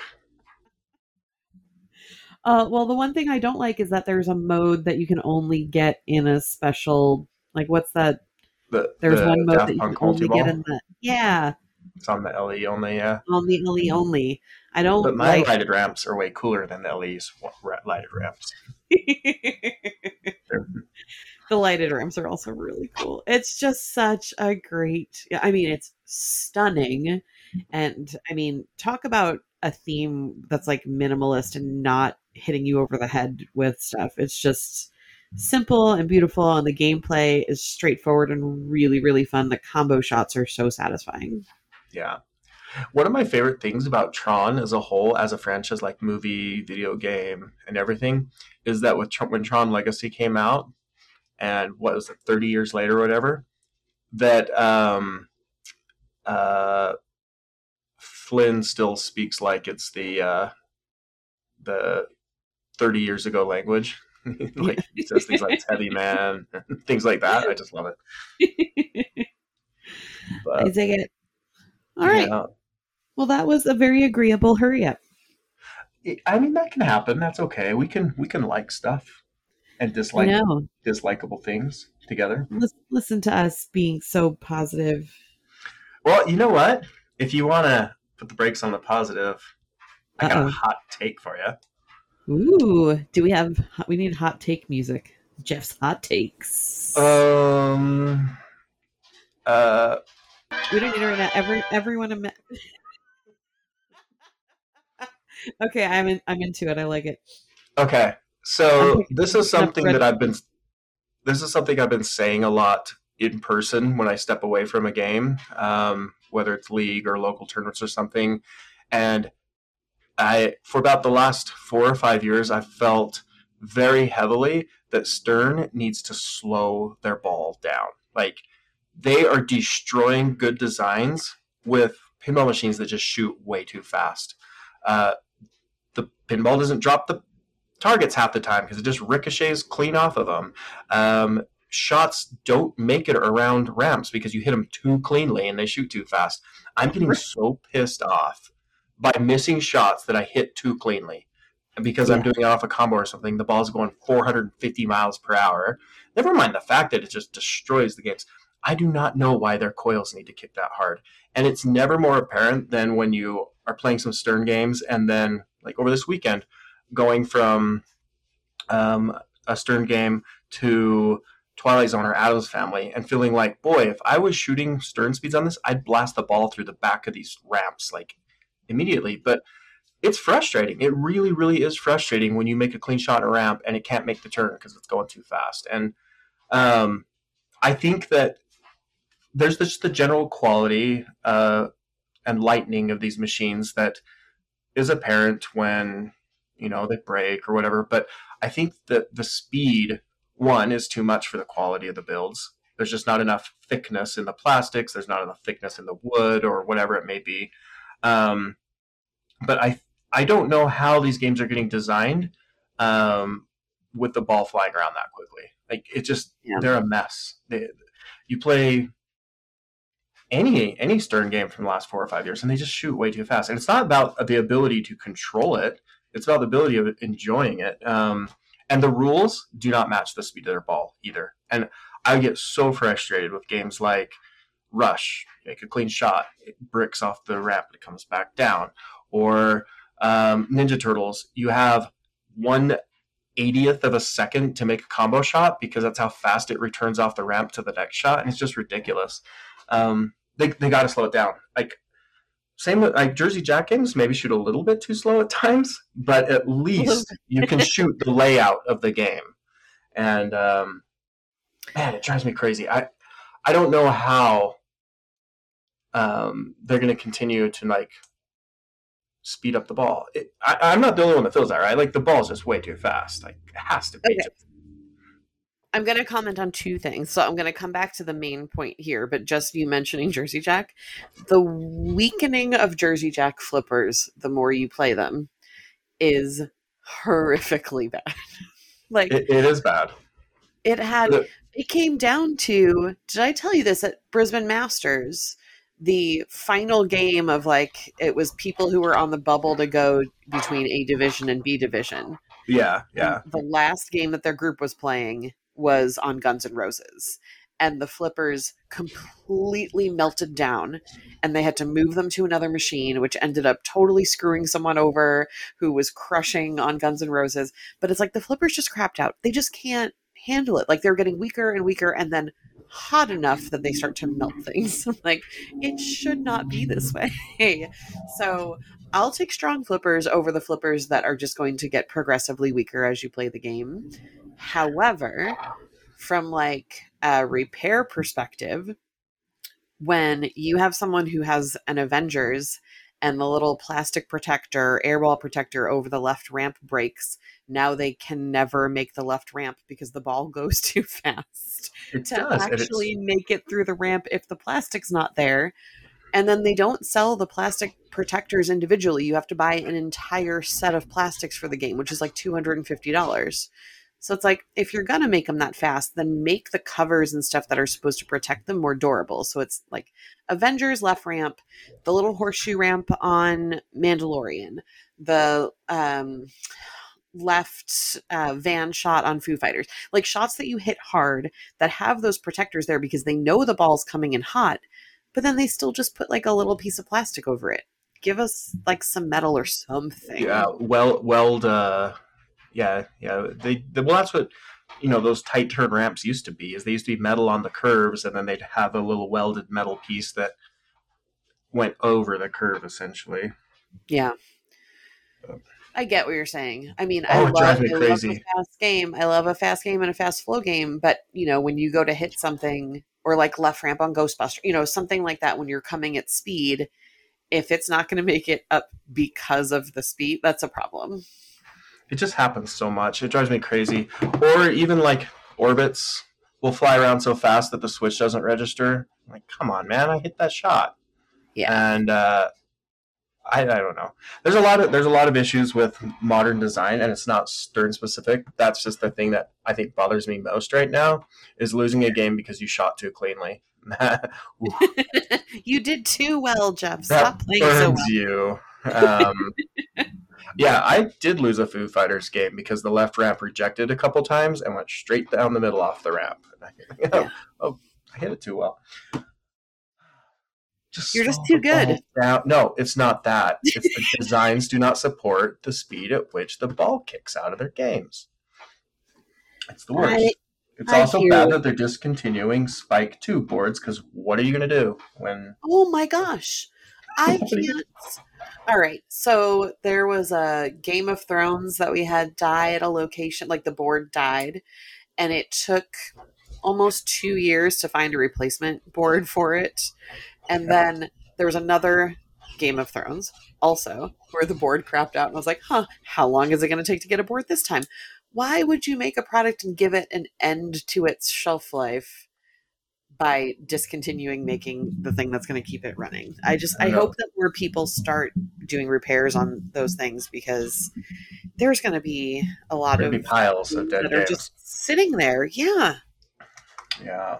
Uh, well, the one thing I don't like is that there's a mode that you can only get in a special. Like, what's that? The, There's the one mode that you can only get in the. Yeah, It's on the LE only, yeah. on the LE only. I don't But my like. lighted ramps are way cooler than the LE's lighted ramps. the lighted ramps are also really cool. It's just such a great. I mean, it's stunning, and I mean, talk about a theme that's like minimalist and not hitting you over the head with stuff. It's just simple and beautiful, and the gameplay is straightforward and really, really fun. The combo shots are so satisfying. Yeah. One of my favorite things about Tron as a whole, as a franchise, like movie, video game, and everything, is that with when Tron Legacy came out, and what was it, thirty years later or whatever, that um, uh, Flynn still speaks like it's the uh, the thirty years ago language. like he says things like "heavy man," things like that. I just love it. But, I dig it. All right. yeah. Well, that was a very agreeable hurry up. I mean that can happen. That's okay. We can we can like stuff and dislike dislikable things together. Lis- Listen to us being so positive. Well, you know what? If you want to put the brakes on the positive, I got Uh-oh. a hot take for you. Ooh, do we have? We need hot take music. Jeff's hot takes. Um. Uh. we don't need to right now. Every everyone. Im- okay, I'm in. I'm into it. I like it. Okay. So this is something that I've been. This is something I've been saying a lot in person when I step away from a game, um, whether it's league or local tournaments or something, and I for about the last four or five years I've felt very heavily that Stern needs to slow their ball down. Like they are destroying good designs with pinball machines that just shoot way too fast. Uh, the pinball doesn't drop the targets half the time because it just ricochets clean off of them. Um, shots don't make it around ramps because you hit them too cleanly and they shoot too fast. I'm getting so pissed off by missing shots that I hit too cleanly. And because I'm doing it off a combo or something, the ball's going 450 miles per hour. Never mind the fact that it just destroys the games. I do not know why their coils need to kick that hard. And it's never more apparent than when you are playing some Stern games and then, like over this weekend, going from um, a Stern game to Twilight Zone or Addams Family and feeling like, boy, if I was shooting Stern speeds on this, I'd blast the ball through the back of these ramps like immediately. But it's frustrating. It really, really is frustrating when you make a clean shot in a ramp and it can't make the turn because it's going too fast. And um, I think that there's just the general quality uh, and lightning of these machines that is apparent when you know they break or whatever. But I think that the speed one is too much for the quality of the builds. There's just not enough thickness in the plastics. There's not enough thickness in the wood or whatever it may be. Um, but I I don't know how these games are getting designed um, with the ball flying around that quickly. Like it just Yeah. they're a mess. They, you play any any Stern game from the last four or five years, and they just shoot way too fast. And it's not about the ability to control it; it's about the ability of enjoying it. Um, and the rules do not match the speed of their ball either. And I get so frustrated with games like Rush, make a clean shot, it bricks off the ramp, it comes back down, or um, Ninja Turtles, you have one 80th of a second to make a combo shot because that's how fast it returns off the ramp to the next shot, and it's just ridiculous. Um, they they got to slow it down. Like same with like Jersey Jack games, maybe shoot a little bit too slow at times, but at least you can shoot the layout of the game. And um, man, it drives me crazy. I I don't know how um, they're going to continue to like speed up the ball. It, I, I'm not the only one that feels that, right? Like the ball's just way too fast. Like it has to be. Okay. I'm going to comment on two things. So I'm going to come back to the main point here, but just you mentioning Jersey Jack, the weakening of Jersey Jack flippers, the more you play them, is horrifically bad. like It, it is bad. it had The- it came down to did I tell you this at Brisbane Masters? The final game of like it was people who were on the bubble to go between A division and B division. Yeah, yeah. The last game that their group was playing was on Guns N' Roses. And the flippers completely melted down, and they had to move them to another machine, which ended up totally screwing someone over who was crushing on Guns N' Roses. But it's like the flippers just crapped out. They just can't handle it. Like they're getting weaker and weaker, and then hot enough that they start to melt things. Like, it should not be this way. so I'll take strong flippers over the flippers that are just going to get progressively weaker as you play the game. However, from like a repair perspective, when you have someone who has an Avengers and the little plastic protector, airball protector over the left ramp breaks, now they can never make the left ramp because the ball goes too fast It to does. actually make it through the ramp if the plastic's not there. And then they don't sell the plastic protectors individually. You have to buy an entire set of plastics for the game, which is like $250. So it's like, if you're going to make them that fast, then make the covers and stuff that are supposed to protect them more durable. So it's like Avengers left ramp, the little horseshoe ramp on Mandalorian, the um, left uh, van shot on Foo Fighters. Like shots that you hit hard that have those protectors there because they know the ball's coming in hot, but then they still just put like a little piece of plastic over it. Give us like some metal or something. yeah, well, weld. Uh, yeah, yeah. They, they well, that's what you know. Those tight turn ramps used to be. Is they used to be metal on the curves, and then they'd have a little welded metal piece that went over the curve, essentially. Yeah. I get what you're saying. I mean, Oh, I love, me I love a fast game. I love a fast game and a fast flow game. But you know, when you go to hit something or like left ramp on Ghostbuster, you know, something like that, when you're coming at speed, if it's not going to make it up because of the speed, that's a problem. It just happens so much. It drives me crazy. Or even like orbits will fly around so fast that the switch doesn't register. Like, come on, man! I hit that shot. Yeah. And uh, I, I don't know. There's a lot of there's a lot of issues with modern design, and it's not Stern specific. That's just the thing that I think bothers me most right now is losing a game because you shot too cleanly. you did too well, Jeff. Stop playing so burns well. you. Um, yeah, I did lose a Foo Fighters game because the left ramp rejected a couple times and went straight down the middle off the ramp. And I, Yeah. Oh, I hit it too well. You're just too good. No, it's not that. It's the designs do not support the speed at which the ball kicks out of their games. It's the worst. I- it's I also bad that they're discontinuing Spike 2 boards because what are you going to do when Oh my gosh. I What do you- can't. All right. So there was a Game of Thrones that we had die at a location, like the board died, and it took almost two years to find a replacement board for it. And then there was another Game of Thrones also where the board crapped out. And I was like, huh, how long is it going to take to get a board this time? Why would you make a product and give it an end to its shelf life? by discontinuing making the thing that's going to keep it running. I just I I, hope that more people start doing repairs on those things because there's going to be a lot There'd of piles of dead that are just sitting there. Yeah. Yeah.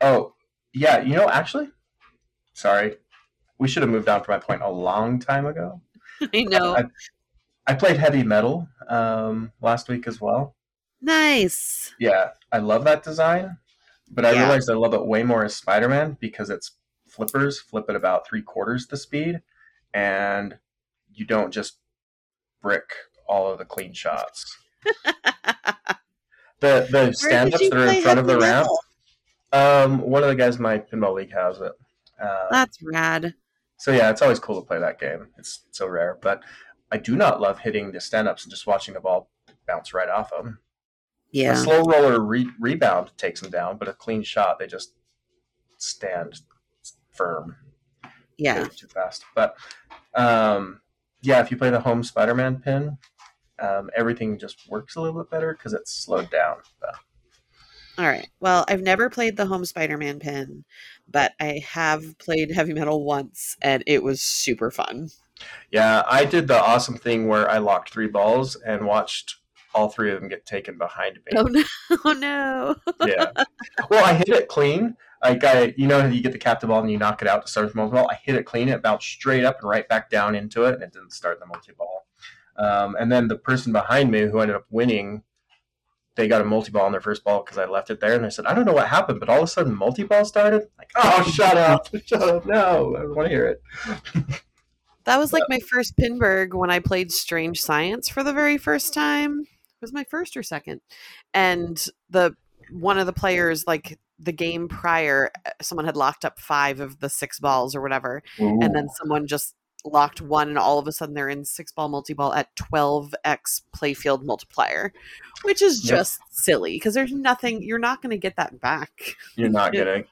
Oh, yeah. You know, actually, sorry, we should have moved on from my point a long time ago. I know. I, I played heavy metal um, last week as well. nice. Yeah, I love that design, but I Yeah. realized I love it way more as Spider Man because it's flippers flip at about three quarters the speed, and you don't just brick all of the clean shots. The the stand ups that are in front of the ramp. Um, one of the guys in my pinball league has it. Uh, That's rad. so yeah, it's always cool to play that game. It's so rare, but I do not love hitting the stand-ups and just watching the ball bounce right off them. Yeah, a slow roller re- rebound takes them down, but a clean shot they just stand firm. Yeah. Too fast. But um, yeah, if you play the home Spider-Man pin, um, everything just works a little bit better because it's slowed down. But All right. Well, I've never played the home Spider-Man pin, but I have played heavy metal once and it was super fun. yeah, I did the awesome thing where I locked three balls and watched all three of them get taken behind me. Oh no. Oh no. yeah. Well, I hit it clean. Like I, you know, you get the captive ball and you knock it out to start the multi ball. I hit it clean. It bounced straight up and right back down into it, and it didn't start the multi ball. Um, and then the person behind me who ended up winning, they got a multi ball on their first ball because I left it there, and I said, "I don't know what happened, but all of a sudden multi ball started." Like, oh, shut up, shut up, no, I don't want to hear it. That was like my first Pinburgh when I played Strange Science for the very first time. It was my first or second. And the one of the players like the game prior someone had locked up 5 of the 6 balls or whatever and then someone just locked one and all of a sudden they're in 6 ball multi-ball at 12x playfield multiplier which is Yep. just silly because there's nothing you're not going to get that back you're not gonna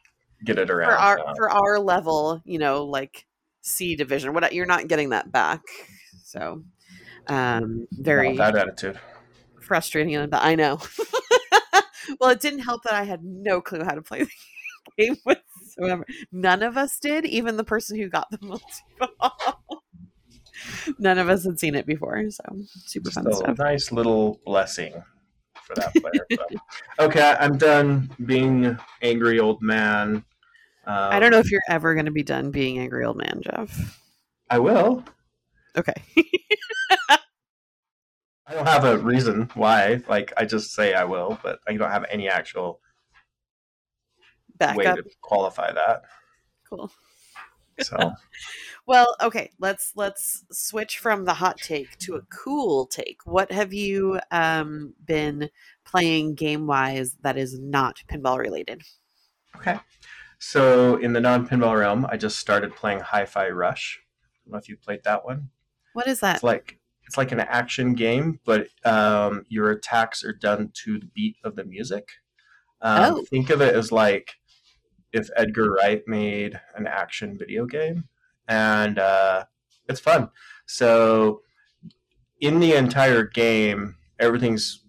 get it around. for our for our level, you know, like C division, what you're not getting that back. So, um, very that attitude. frustrating. And I know. well, it didn't help that I had no clue how to play the game whatsoever. None of us did, even the person who got the multi ball. None of us had seen it before, so super Just fun stuff. nice little blessing for that player. so. Okay, I'm done being angry old man. Um, I don't know if you're ever going to be done being angry old man, Jeff. I will. Okay. I don't have a reason why. Like I just say I will, but I don't have any actual Back way up. to qualify that. Cool. So Well, okay, let's let's switch from the hot take to a cool take. What have you um been playing game wise that is not pinball related? okay. So in the non-pinball realm, I just started playing Hi-Fi Rush. I don't know if you played that one. What is that? It's like it's like an action game, but um, your attacks are done to the beat of the music. Um, Oh. Think of it as like if Edgar Wright made an action video game, and uh, it's fun. So in the entire game, everything's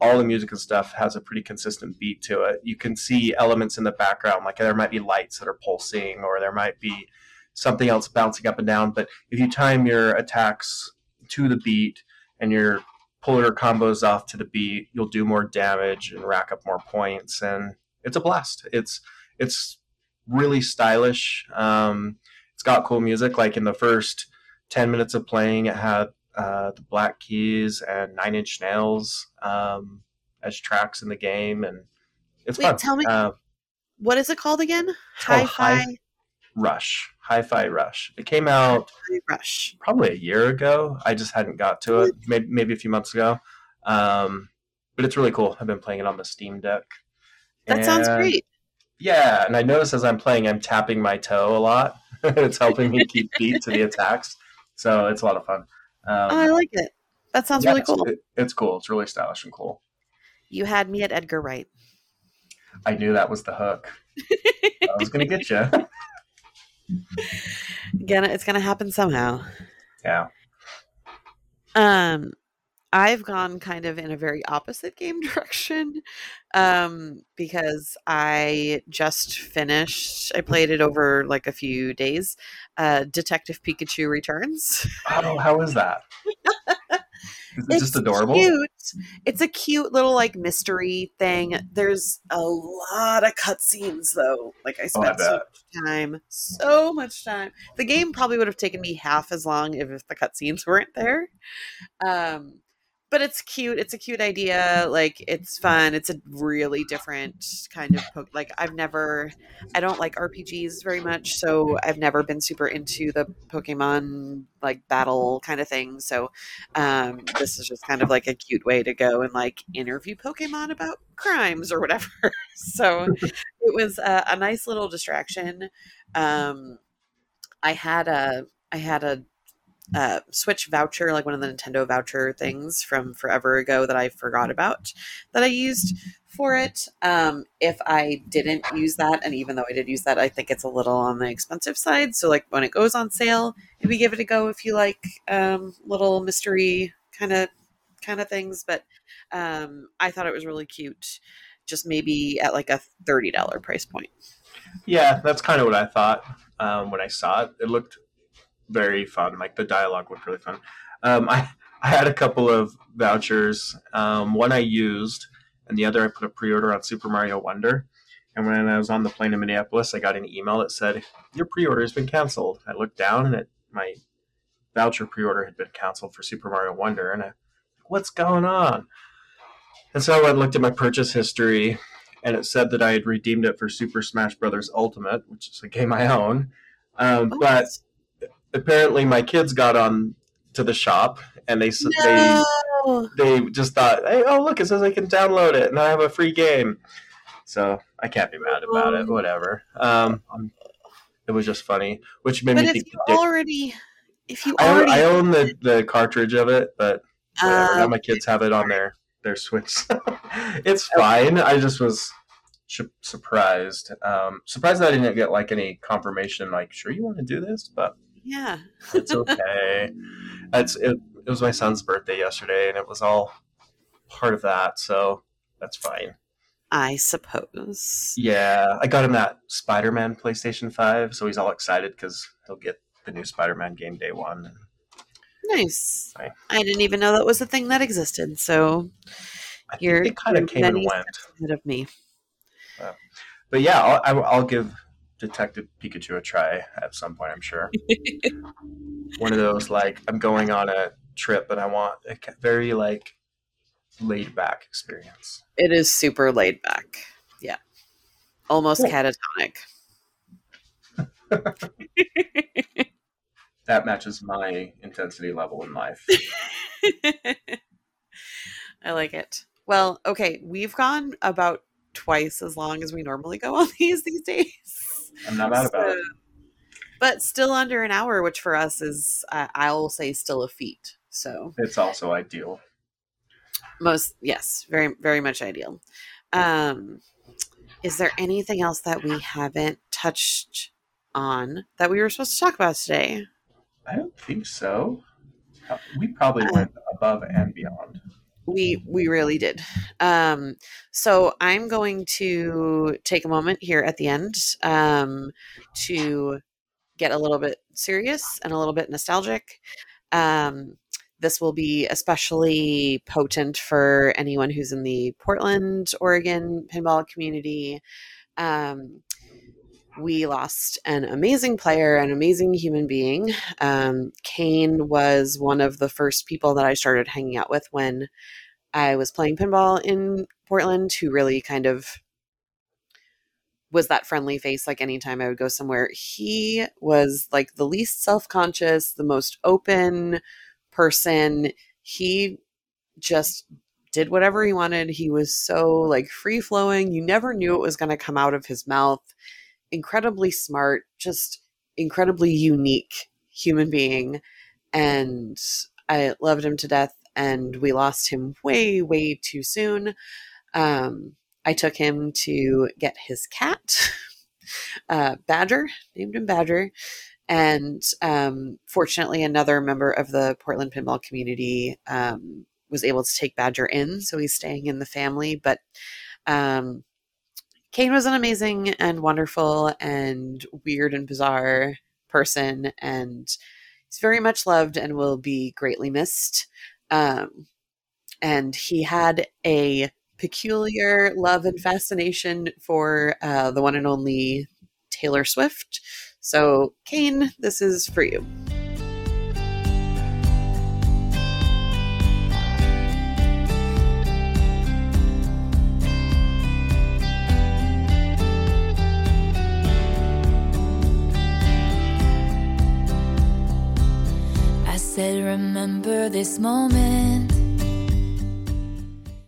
all the music and stuff has a pretty consistent beat to it. You can see elements in the background, like there might be lights that are pulsing, or there might be something else bouncing up and down. But if you time your attacks to the beat and your puller combos off to the beat, you'll do more damage and rack up more points, and it's a blast. It's it's really stylish. Um, it's got cool music. Like in the first ten minutes of playing, it had uh, the Black Keys and Nine Inch Nails um, as tracks in the game, and it's Wait, fun. tell me- Uh, What is it called again? Hi-Fi Hi- Rush, Hi-Fi Rush. It came out Rush. probably a year ago. I just hadn't got to it. Maybe, maybe a few months ago. Um, but it's really cool. I've been playing it on the Steam Deck. That sounds great. Yeah, and I notice as I'm playing, I'm tapping my toe a lot. it's helping me keep beat to the attacks. So it's a lot of fun. Um, Oh, I like it. That sounds yeah, really it's- cool. it- it's cool. It's really stylish and cool. You had me at Edgar Wright. I knew that was the hook. I was going to get you. It's gonna happen somehow. Yeah. Um, I've gone kind of in a very opposite game direction um, because I just finished. I played it over like a few days. Uh, Detective Pikachu Returns. Oh, how is that? Is it just adorable? Cute. It's a cute little like mystery thing. There's a lot of cutscenes though. Like I Oh, I spent so much time, so much time. The game probably would have taken me half as long if, if the cutscenes weren't there. Um, but it's cute. It's a cute idea. Like it's fun. It's a really different kind of po- like I've never I don't like RPGs very much, so I've never been super into the Pokemon like battle kind of thing. So um this is just kind of like a cute way to go and like interview Pokemon about crimes or whatever. so it was a, a nice little distraction. Um I had a I had a uh, Switch voucher, like one of the Nintendo voucher things from forever ago that I forgot about that I used for it. Um, if I didn't use that, and even though I did use that, I think it's a little on the expensive side. So, like when it goes on sale, maybe give it a go if you like um, little mystery kind of kind of things. But um, I thought it was really cute, just maybe at like a thirty dollar price point. Yeah, that's kind of what I thought um, when I saw it. It looked very fun. Like the dialogue was really fun. Um, I I had a couple of vouchers. Um, one I used, and the other I put a pre-order on Super Mario Wonder. And when I was on the plane to Minneapolis, I got an email that said your pre-order has been canceled. I looked down, and it, my voucher pre-order had been canceled for Super Mario Wonder, and I, what's going on? And so I looked at my purchase history, and it said that I had redeemed it for Super Smash Brothers Ultimate, which is a game I own. Um, Oh, but apparently my kids got on to the shop and they s they they just thought, hey, oh look, it says I can download it and I have a free game. So I can't be mad about it. Whatever. Um, it was just funny, which made But me if think. you already, if you I, already, I own the, the cartridge of it, but whatever. Uh, now my kids have it on their their Switch. it's fine. I just was surprised. Um, surprised that I didn't get like any confirmation. Like, sure, you want to do this, but yeah, it's okay. it's it, it was my son's birthday yesterday, and it was all part of that, so that's fine. I suppose. Yeah, I got him that Spider-Man PlayStation Five, so he's all excited because he'll get the new Spider-Man game day one. Nice. Right. I didn't even know that was a thing that existed. So You're- kind of came and went. ahead of me. But yeah, I'll, I'll give Detective Pikachu a try at some point. I'm sure. One of those like I'm going on a trip and I want a very like laid back experience. It is super laid back. Yeah. Almost Cool. catatonic. That matches my intensity level in life. I like it. Well, okay, we've gone about twice as long as we normally go on these these days. I'm not mad about it. But still under an hour, which for us is, uh, I'll say, still a feat. So It's also ideal. most, yes, very, very much ideal. Um, is there anything else that we haven't touched on that we were supposed to talk about today? I don't think so. Uh, We probably Uh, went above and beyond. We we really did. Um, so I'm going to take a moment here at the end um, to get a little bit serious and a little bit nostalgic. Um, this will be especially potent for anyone who's in the Portland, Oregon pinball community. Um, we lost an amazing player, an amazing human being. Um, Kane was one of the first people that I started hanging out with when I was playing pinball in Portland, who really kind of was that friendly face like anytime I would go somewhere. He was like the least self conscious, the most open person. He just did whatever he wanted. He was so like free flowing. You never knew it was going to come out of his mouth. Incredibly smart, just incredibly unique human being. And I loved him to death. And we lost him way, way too soon. Um, I took him to get his cat, uh, Badger, named him Badger. And um, fortunately, another member of the Portland pinball community um, was able to take Badger in. So he's staying in the family. But um, Kane was an amazing and wonderful and weird and bizarre person. And he's very much loved and will be greatly missed. Um, and he had a peculiar love and fascination for uh, the one and only Taylor Swift. So, Kane, this is for you. Remember this moment